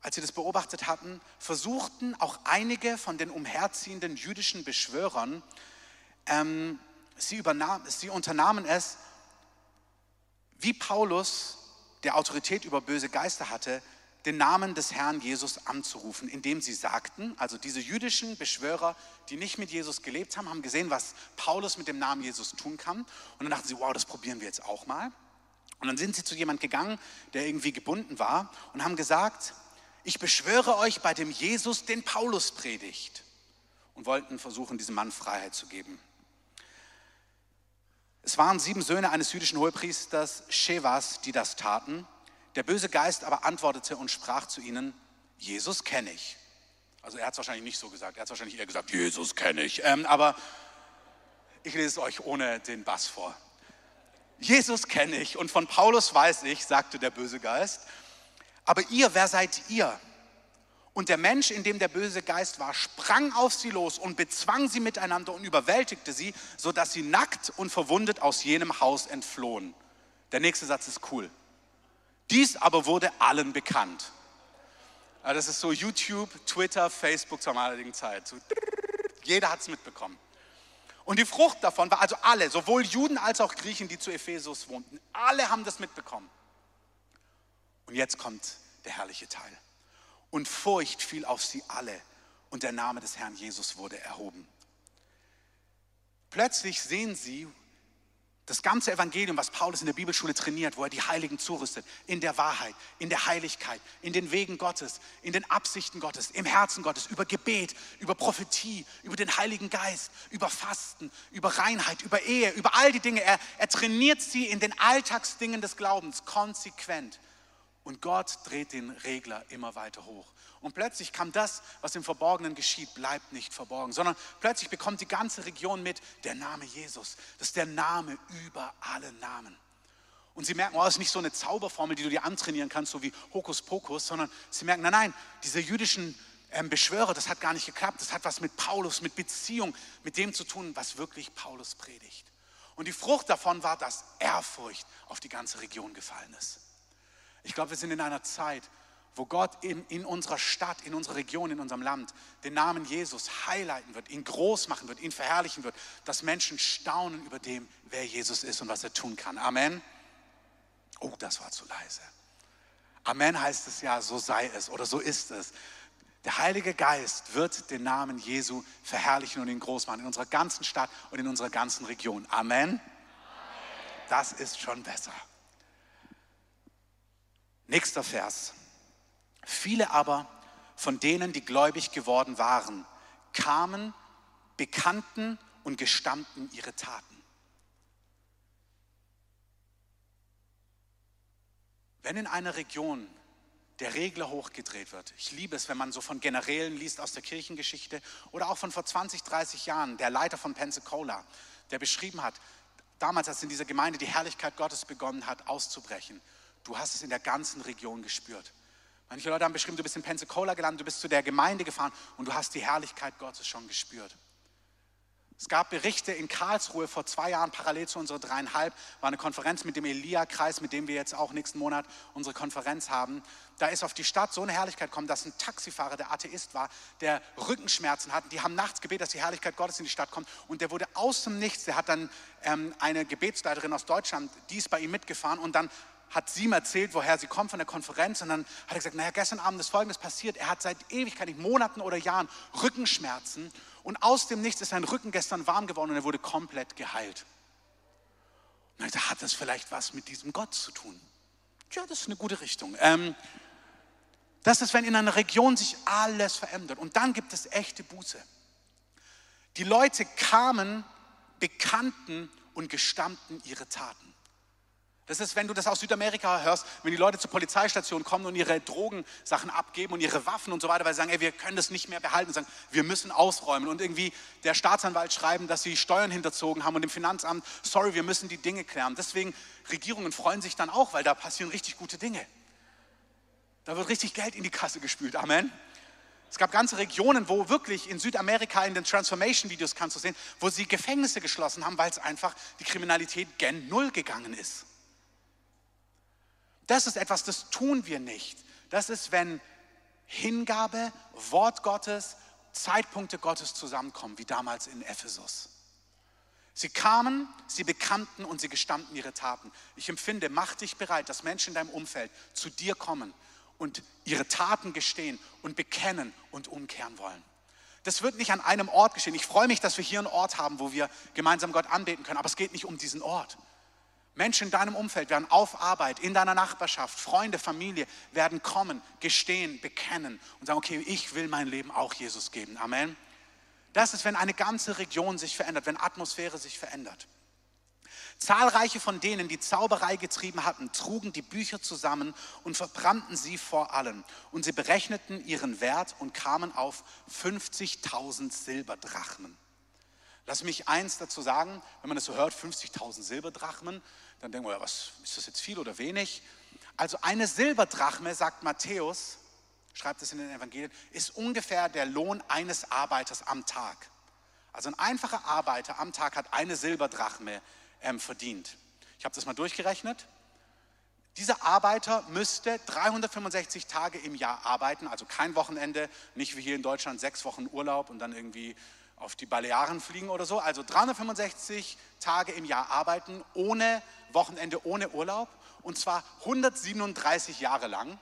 S1: als sie das beobachtet hatten, versuchten auch einige von den umherziehenden jüdischen Beschwörern, ähm, sie, übernahm, sie unternahmen es, wie Paulus, der Autorität über böse Geister hatte, den Namen des Herrn Jesus anzurufen, indem sie sagten, also diese jüdischen Beschwörer, die nicht mit Jesus gelebt haben, haben gesehen, was Paulus mit dem Namen Jesus tun kann. Und dann dachten sie, wow, das probieren wir jetzt auch mal. Und dann sind sie zu jemand gegangen, der irgendwie gebunden war und haben gesagt, ich beschwöre euch bei dem Jesus, den Paulus predigt. Und wollten versuchen, diesem Mann Freiheit zu geben. Es waren sieben Söhne eines jüdischen Hohepriesters, Shevas, die das taten. Der böse Geist aber antwortete und sprach zu ihnen, Jesus kenne ich. Also er hat es wahrscheinlich nicht so gesagt, er hat es wahrscheinlich eher gesagt, Jesus kenne ich. Ähm, aber ich lese es euch ohne den Bass vor. Jesus kenne ich und von Paulus weiß ich, sagte der böse Geist. Aber ihr, wer seid ihr? Und der Mensch, in dem der böse Geist war, sprang auf sie los und bezwang sie miteinander und überwältigte sie, sodass sie nackt und verwundet aus jenem Haus entflohen. Der nächste Satz ist cool. Dies aber wurde allen bekannt. Das ist so YouTube, Twitter, Facebook zur damaligen Zeit. So, jeder hat es mitbekommen. Und die Frucht davon war, also alle, sowohl Juden als auch Griechen, die zu Ephesus wohnten, alle haben das mitbekommen. Und jetzt kommt der herrliche Teil. Und Furcht fiel auf sie alle und der Name des Herrn Jesus wurde erhoben. Plötzlich sehen sie, das ganze Evangelium, was Paulus in der Bibelschule trainiert, wo er die Heiligen zurüstet, in der Wahrheit, in der Heiligkeit, in den Wegen Gottes, in den Absichten Gottes, im Herzen Gottes, über Gebet, über Prophetie, über den Heiligen Geist, über Fasten, über Reinheit, über Ehe, über all die Dinge. Er, er trainiert sie in den Alltagsdingen des Glaubens konsequent. Und Gott dreht den Regler immer weiter hoch. Und plötzlich kam das, was im Verborgenen geschieht, bleibt nicht verborgen, sondern plötzlich bekommt die ganze Region mit, der Name Jesus. Das ist der Name über alle Namen. Und sie merken, oh, das ist nicht so eine Zauberformel, die du dir antrainieren kannst, so wie Hokuspokus, sondern sie merken, nein, nein, diese jüdischen ähm, Beschwörer, das hat gar nicht geklappt. Das hat was mit Paulus, mit Beziehung, mit dem zu tun, was wirklich Paulus predigt. Und die Frucht davon war, dass Ehrfurcht auf die ganze Region gefallen ist. Ich glaube, wir sind in einer Zeit, wo Gott in, in unserer Stadt, in unserer Region, in unserem Land den Namen Jesus highlighten wird, ihn groß machen wird, ihn verherrlichen wird, dass Menschen staunen über dem, wer Jesus ist und was er tun kann. Amen. Oh, das war zu leise. Amen heißt es ja, so sei es oder so ist es. Der Heilige Geist wird den Namen Jesu verherrlichen und ihn groß machen in unserer ganzen Stadt und in unserer ganzen Region. Amen. Das ist schon besser. Nächster Vers. Viele aber von denen, die gläubig geworden waren, kamen, bekannten und gestammten ihre Taten. Wenn in einer Region der Regler hochgedreht wird. Ich liebe es, wenn man so von Generälen liest aus der Kirchengeschichte oder auch von vor 20, 30 Jahren, der Leiter von Pensacola, der beschrieben hat, damals, als in dieser Gemeinde die Herrlichkeit Gottes begonnen hat auszubrechen, du hast es in der ganzen Region gespürt. Manche Leute haben beschrieben, du bist in Pensacola gelandet, du bist zu der Gemeinde gefahren und du hast die Herrlichkeit Gottes schon gespürt. Es gab Berichte in Karlsruhe vor zwei Jahren, parallel zu unserer dreieinhalb, war eine Konferenz mit dem Elia-Kreis, mit dem wir jetzt auch nächsten Monat unsere Konferenz haben. Da ist auf die Stadt so eine Herrlichkeit gekommen, dass ein Taxifahrer, der Atheist war, der Rückenschmerzen hat. Die haben nachts gebetet, dass die Herrlichkeit Gottes in die Stadt kommt. Und der wurde aus dem Nichts, der hat dann ähm, eine Gebetsleiterin aus Deutschland, die ist bei ihm mitgefahren und dann hat sie ihm erzählt, woher sie kommt von der Konferenz und dann hat er gesagt, naja, gestern Abend ist Folgendes passiert. Er hat seit Ewigkeit, Monaten oder Jahren Rückenschmerzen und aus dem Nichts ist sein Rücken gestern warm geworden und er wurde komplett geheilt. Und dann hat das vielleicht was mit diesem Gott zu tun? ja, das ist eine gute Richtung. Ähm, das ist, wenn in einer Region sich alles verändert. Und dann gibt es echte Buße. Die Leute kamen, bekannten und gestammten ihre Taten. Das ist, wenn du das aus Südamerika hörst, wenn die Leute zur Polizeistation kommen und ihre Drogensachen abgeben und ihre Waffen und so weiter, weil sie sagen, ey, wir können das nicht mehr behalten, sagen, wir müssen ausräumen und irgendwie der Staatsanwalt schreiben, dass sie Steuern hinterzogen haben und dem Finanzamt, sorry, wir müssen die Dinge klären. Deswegen, Regierungen freuen sich dann auch, weil da passieren richtig gute Dinge. Da wird richtig Geld in die Kasse gespült. Amen. Es gab ganze Regionen, wo wirklich in Südamerika in den Transformation-Videos kannst du sehen, wo sie Gefängnisse geschlossen haben, weil es einfach die Kriminalität gen Null gegangen ist. Das ist etwas, das tun wir nicht. Das ist, wenn Hingabe, Wort Gottes, Zeitpunkte Gottes zusammenkommen, wie damals in Ephesus. Sie kamen, sie bekannten und sie gestanden ihre Taten. Ich empfinde, mach dich bereit, dass Menschen in deinem Umfeld zu dir kommen und ihre Taten gestehen und bekennen und umkehren wollen. Das wird nicht an einem Ort geschehen. Ich freue mich, dass wir hier einen Ort haben, wo wir gemeinsam Gott anbeten können, aber es geht nicht um diesen Ort. Menschen in deinem Umfeld werden auf Arbeit, in deiner Nachbarschaft, Freunde, Familie werden kommen, gestehen, bekennen und sagen, okay, ich will mein Leben auch Jesus geben. Amen. Das ist, wenn eine ganze Region sich verändert, wenn Atmosphäre sich verändert. Zahlreiche von denen, die Zauberei getrieben hatten, trugen die Bücher zusammen und verbrannten sie vor allen. Und sie berechneten ihren Wert und kamen auf 50.000 Silberdrachmen. Lass mich eins dazu sagen, wenn man das so hört, 50.000 Silberdrachmen, dann denken wir, ja, was ist das jetzt viel oder wenig? Also eine Silberdrachme, sagt Matthäus, schreibt es in den Evangelien, ist ungefähr der Lohn eines Arbeiters am Tag. Also ein einfacher Arbeiter am Tag hat eine Silberdrachme ähm, verdient. Ich habe das mal durchgerechnet. Dieser Arbeiter müsste 365 Tage im Jahr arbeiten, also kein Wochenende, nicht wie hier in Deutschland sechs Wochen Urlaub und dann irgendwie auf die Balearen fliegen oder so. Also 365 Tage im Jahr arbeiten, ohne Wochenende, ohne Urlaub. Und zwar 137 Jahre lang,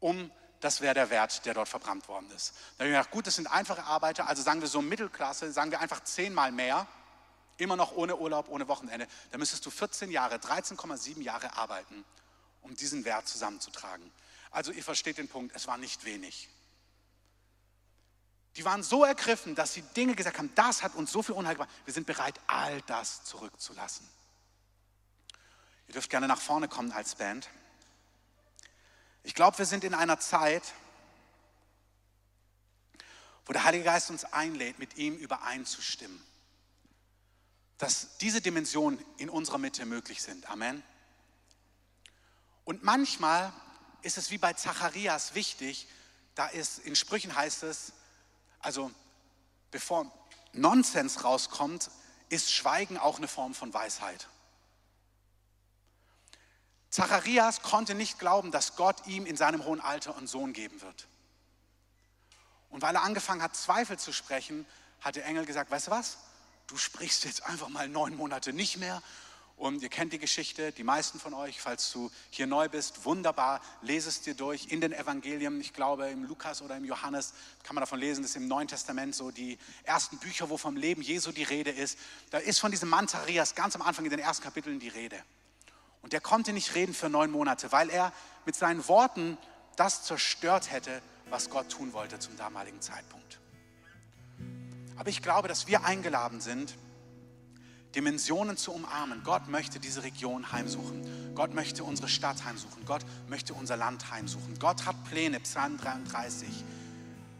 S1: um, das wäre der Wert, der dort verbrannt worden ist. Da habe ich gedacht, gut, das sind einfache Arbeiter, also sagen wir so Mittelklasse, sagen wir einfach zehnmal mehr, immer noch ohne Urlaub, ohne Wochenende. Da müsstest du 14 Jahre, 13,7 Jahre arbeiten, um diesen Wert zusammenzutragen. Also ihr versteht den Punkt, es war nicht wenig. Die waren so ergriffen, dass sie Dinge gesagt haben, das hat uns so viel Unheil gemacht. Wir sind bereit, all das zurückzulassen. Ihr dürft gerne nach vorne kommen als Band. Ich glaube, wir sind in einer Zeit, wo der Heilige Geist uns einlädt, mit ihm übereinzustimmen. Dass diese Dimensionen in unserer Mitte möglich sind. Amen. Und manchmal ist es wie bei Zacharias wichtig, da ist, in Sprüchen heißt es, also bevor Nonsens rauskommt, ist Schweigen auch eine Form von Weisheit. Zacharias konnte nicht glauben, dass Gott ihm in seinem hohen Alter einen Sohn geben wird. Und weil er angefangen hat, Zweifel zu sprechen, hat der Engel gesagt, weißt du was, du sprichst jetzt einfach mal neun Monate nicht mehr und ihr kennt die Geschichte, die meisten von euch, falls du hier neu bist, wunderbar, lese es dir durch in den Evangelien. Ich glaube, im Lukas oder im Johannes kann man davon lesen, das ist im Neuen Testament so die ersten Bücher, wo vom Leben Jesu die Rede ist. Da ist von diesem Mann Zacharias ganz am Anfang in den ersten Kapiteln die Rede. Und der konnte nicht reden für neun Monate, weil er mit seinen Worten das zerstört hätte, was Gott tun wollte zum damaligen Zeitpunkt. Aber ich glaube, dass wir eingeladen sind, Dimensionen zu umarmen. Gott möchte diese Region heimsuchen. Gott möchte unsere Stadt heimsuchen. Gott möchte unser Land heimsuchen. Gott hat Pläne, Psalm 33.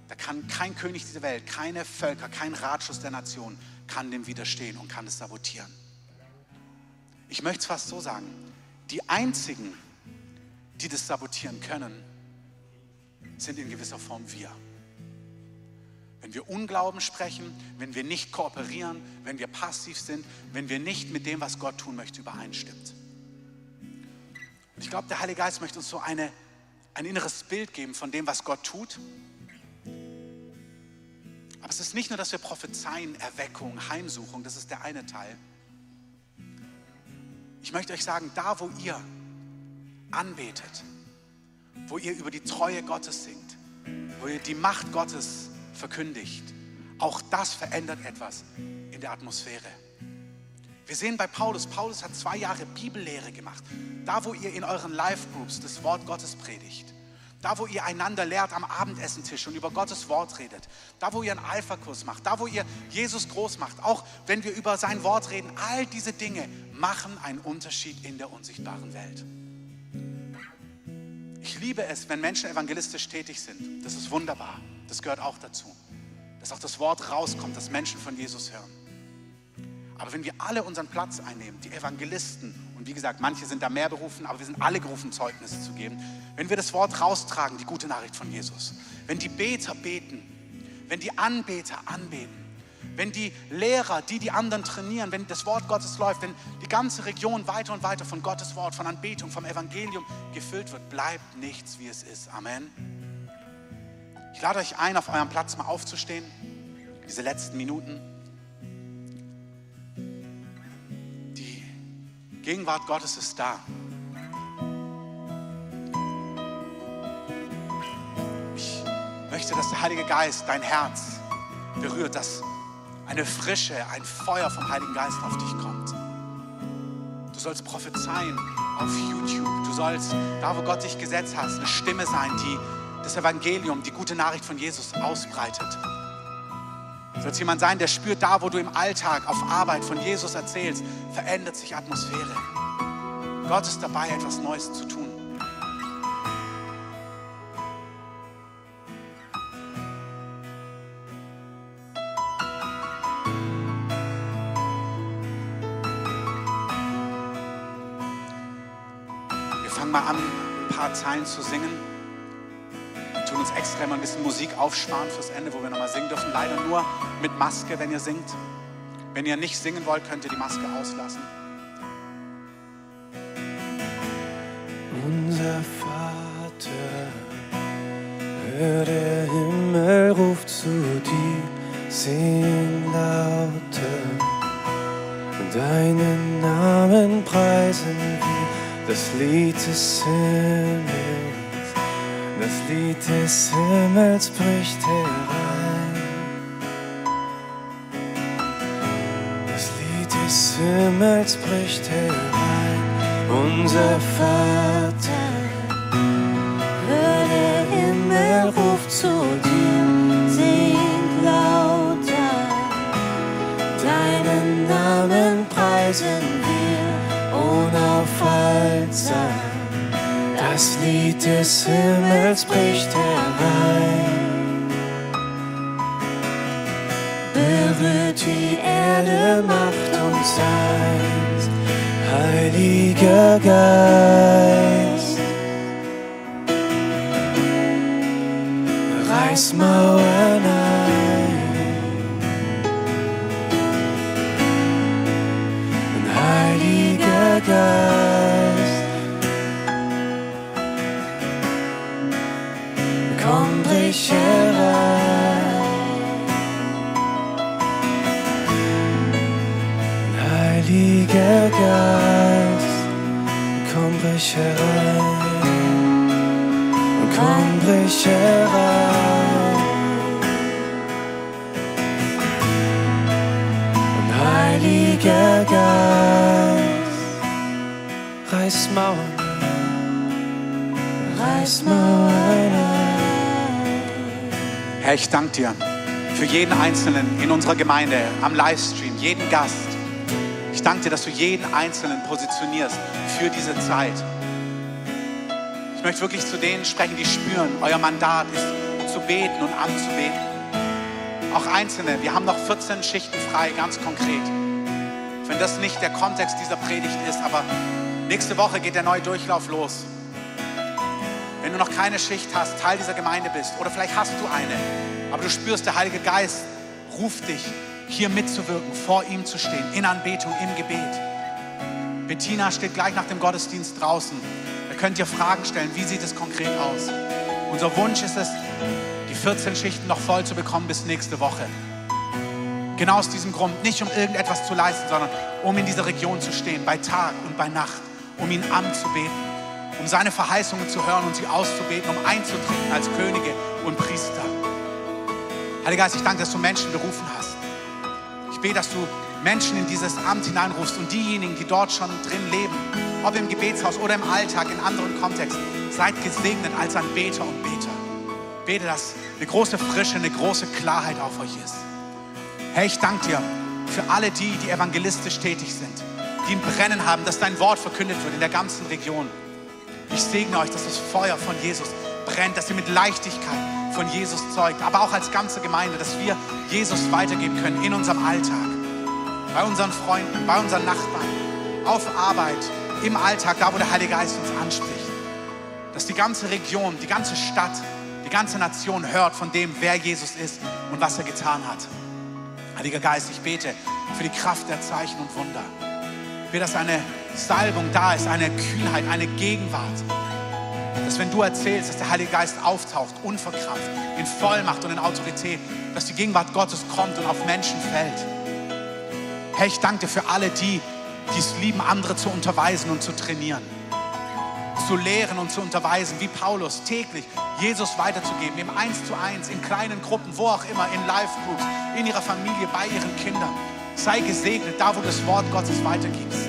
S1: Da kann kein König dieser Welt, keine Völker, kein Ratschuss der Nation kann dem widerstehen und kann es sabotieren. Ich möchte es fast so sagen, die einzigen, die das sabotieren können, sind in gewisser Form wir wenn wir Unglauben sprechen, wenn wir nicht kooperieren, wenn wir passiv sind, wenn wir nicht mit dem, was Gott tun möchte, übereinstimmt. Und ich glaube, der Heilige Geist möchte uns so eine, ein inneres Bild geben von dem, was Gott tut. Aber es ist nicht nur, dass wir prophezeien, Erweckung, Heimsuchung, das ist der eine Teil. Ich möchte euch sagen, da wo ihr anbetet, wo ihr über die Treue Gottes singt, wo ihr die Macht Gottes verkündigt. Auch das verändert etwas in der Atmosphäre. Wir sehen bei Paulus, Paulus hat zwei Jahre Bibellehre gemacht. Da, wo ihr in euren Live-Groups das Wort Gottes predigt. Da, wo ihr einander lehrt am Abendessentisch und über Gottes Wort redet. Da, wo ihr einen Alpha-Kurs macht. Da, wo ihr Jesus groß macht. Auch wenn wir über sein Wort reden. All diese Dinge machen einen Unterschied in der unsichtbaren Welt. Ich liebe es, wenn Menschen evangelistisch tätig sind. Das ist wunderbar. Das gehört auch dazu. Dass auch das Wort rauskommt, dass Menschen von Jesus hören. Aber wenn wir alle unseren Platz einnehmen, die Evangelisten, und wie gesagt, manche sind da mehr berufen, aber wir sind alle gerufen, Zeugnisse zu geben, wenn wir das Wort raustragen, die gute Nachricht von Jesus, wenn die Beter beten, wenn die Anbeter anbeten, wenn die Lehrer, die die anderen trainieren, wenn das Wort Gottes läuft, wenn die ganze Region weiter und weiter von Gottes Wort, von Anbetung, vom Evangelium gefüllt wird, bleibt nichts, wie es ist. Amen. Ich lade euch ein, auf eurem Platz mal aufzustehen, diese letzten Minuten. Gegenwart Gottes ist da. Ich möchte, dass der Heilige Geist dein Herz berührt, dass eine Frische, ein Feuer vom Heiligen Geist auf dich kommt. Du sollst prophezeien auf YouTube. Du sollst, da wo Gott dich gesetzt hat, eine Stimme sein, die das Evangelium, die gute Nachricht von Jesus ausbreitet. Soll es jemand sein, der spürt, da wo du im Alltag, auf Arbeit von Jesus erzählst, verändert sich Atmosphäre. Gott ist dabei, etwas Neues zu tun. Wir fangen mal an, ein paar Zeilen zu singen uns extra mal ein bisschen Musik aufsparen fürs Ende, wo wir nochmal singen dürfen. Leider nur mit Maske, wenn ihr singt. Wenn ihr nicht singen wollt, könnt ihr die Maske auslassen.
S3: Unser Vater, hör der Himmel ruft zu dir, sing lauter. Deinen Namen preisen wir, das Lied des Himmels. Das Lied des Himmels bricht herein. Das Lied des Himmels bricht herein. Unser Vater, hör der Himmel ruft zu dir, sing lauter. Deinen Namen preisen wir unaufhaltsam. Das Lied des Himmels bricht herein, berührt die Erde, Macht und Seins, Heiliger Geist. Reiß Mauern ein, Heiliger Geist. Brich herein. Heiliger Geist, komm, brich herein. Komm, brich herein. Heiliger Geist, reiß Mauern, reiß Mauern
S1: Herr, ich danke dir für jeden Einzelnen in unserer Gemeinde, am Livestream, jeden Gast. Ich danke dir, dass du jeden Einzelnen positionierst für diese Zeit. Ich möchte wirklich zu denen sprechen, die spüren, euer Mandat ist zu beten und anzubeten. Auch Einzelne, wir haben noch 14 Schichten frei, ganz konkret. Wenn das nicht der Kontext dieser Predigt ist, aber nächste Woche geht der neue Durchlauf los. Wenn du noch keine Schicht hast, Teil dieser Gemeinde bist oder vielleicht hast du eine, aber du spürst, der Heilige Geist ruft dich, hier mitzuwirken, vor ihm zu stehen, in Anbetung, im Gebet. Bettina steht gleich nach dem Gottesdienst draußen. Ihr könnt ihr Fragen stellen, wie sieht es konkret aus? Unser Wunsch ist es, die 14 Schichten noch voll zu bekommen bis nächste Woche. Genau aus diesem Grund, nicht um irgendetwas zu leisten, sondern um in dieser Region zu stehen, bei Tag und bei Nacht, um ihn anzubeten, um seine Verheißungen zu hören und sie auszubeten, um einzutreten als Könige und Priester. Heiliger Geist, ich danke, dass du Menschen berufen hast bete, dass du Menschen in dieses Amt hineinrufst und diejenigen, die dort schon drin leben, ob im Gebetshaus oder im Alltag, in anderen Kontexten, seid gesegnet als Anbeter und Beter. Bete, dass eine große Frische, eine große Klarheit auf euch ist. Herr, ich danke dir für alle die, die evangelistisch tätig sind, die ein Brennen haben, dass dein Wort verkündet wird in der ganzen Region. Ich segne euch, dass das Feuer von Jesus brennt, dass ihr mit Leichtigkeit von Jesus zeugt, aber auch als ganze Gemeinde, dass wir Jesus weitergeben können in unserem Alltag, bei unseren Freunden, bei unseren Nachbarn, auf Arbeit, im Alltag, da wo der Heilige Geist uns anspricht. Dass die ganze Region, die ganze Stadt, die ganze Nation hört von dem, wer Jesus ist und was er getan hat. Heiliger Geist, ich bete für die Kraft der Zeichen und Wunder. Bete, dass eine Salbung da ist, eine Kühnheit, eine Gegenwart. Dass wenn du erzählst, dass der Heilige Geist auftaucht, unverkrampft, in Vollmacht und in Autorität, dass die Gegenwart Gottes kommt und auf Menschen fällt. Herr, ich danke dir für alle die, die es lieben, andere zu unterweisen und zu trainieren. Zu lehren und zu unterweisen, wie Paulus, täglich Jesus weiterzugeben, im Eins zu Eins, in kleinen Gruppen, wo auch immer, in Live-Groups, in ihrer Familie, bei ihren Kindern. Sei gesegnet, da wo du das Wort Gottes weitergibst.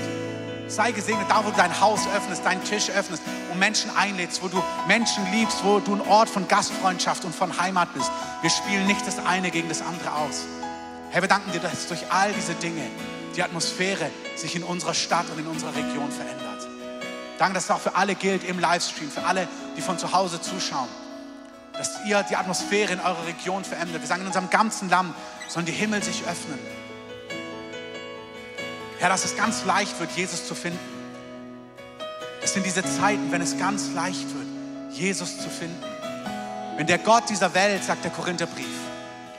S1: Sei gesegnet, da wo du dein Haus öffnest, deinen Tisch öffnest und Menschen einlädst, wo du Menschen liebst, wo du ein Ort von Gastfreundschaft und von Heimat bist. Wir spielen nicht das eine gegen das andere aus. Herr, wir danken dir, dass durch all diese Dinge die Atmosphäre sich in unserer Stadt und in unserer Region verändert. Danke, dass es auch für alle gilt im Livestream, für alle, die von zu Hause zuschauen, dass ihr die Atmosphäre in eurer Region verändert. Wir sagen, in unserem ganzen Land sollen die Himmel sich öffnen. Herr, dass es ganz leicht wird, Jesus zu finden. Es sind diese Zeiten, wenn es ganz leicht wird, Jesus zu finden. Wenn der Gott dieser Welt, sagt der Korintherbrief,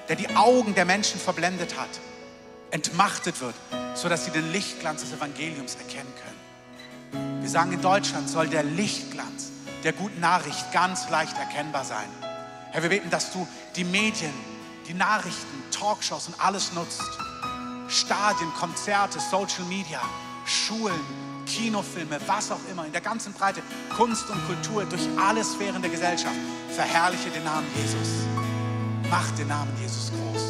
S1: der die Augen der Menschen verblendet hat, entmachtet wird, sodass sie den Lichtglanz des Evangeliums erkennen können. Wir sagen, in Deutschland soll der Lichtglanz der guten Nachricht ganz leicht erkennbar sein. Herr, wir beten, dass du die Medien, die Nachrichten, Talkshows und alles nutzt. Stadien, Konzerte, Social Media, Schulen, Kinofilme, was auch immer, in der ganzen Breite, Kunst und Kultur, durch alle Sphären der Gesellschaft. Verherrliche den Namen Jesus. Mach den Namen Jesus groß.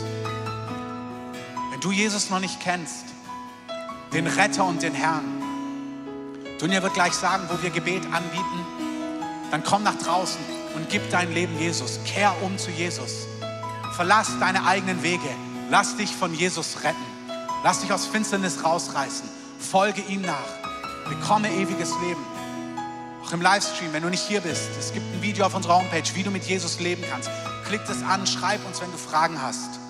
S1: Wenn du Jesus noch nicht kennst, den Retter und den Herrn, Dunja wird gleich sagen, wo wir Gebet anbieten, dann komm nach draußen und gib dein Leben Jesus. Kehr um zu Jesus. Verlass deine eigenen Wege. Lass dich von Jesus retten. Lass dich aus Finsternis rausreißen. Folge ihm nach. Bekomme ewiges Leben. Auch im Livestream, wenn du nicht hier bist, es gibt ein Video auf unserer Homepage, wie du mit Jesus leben kannst. Klick das an, schreib uns, wenn du Fragen hast.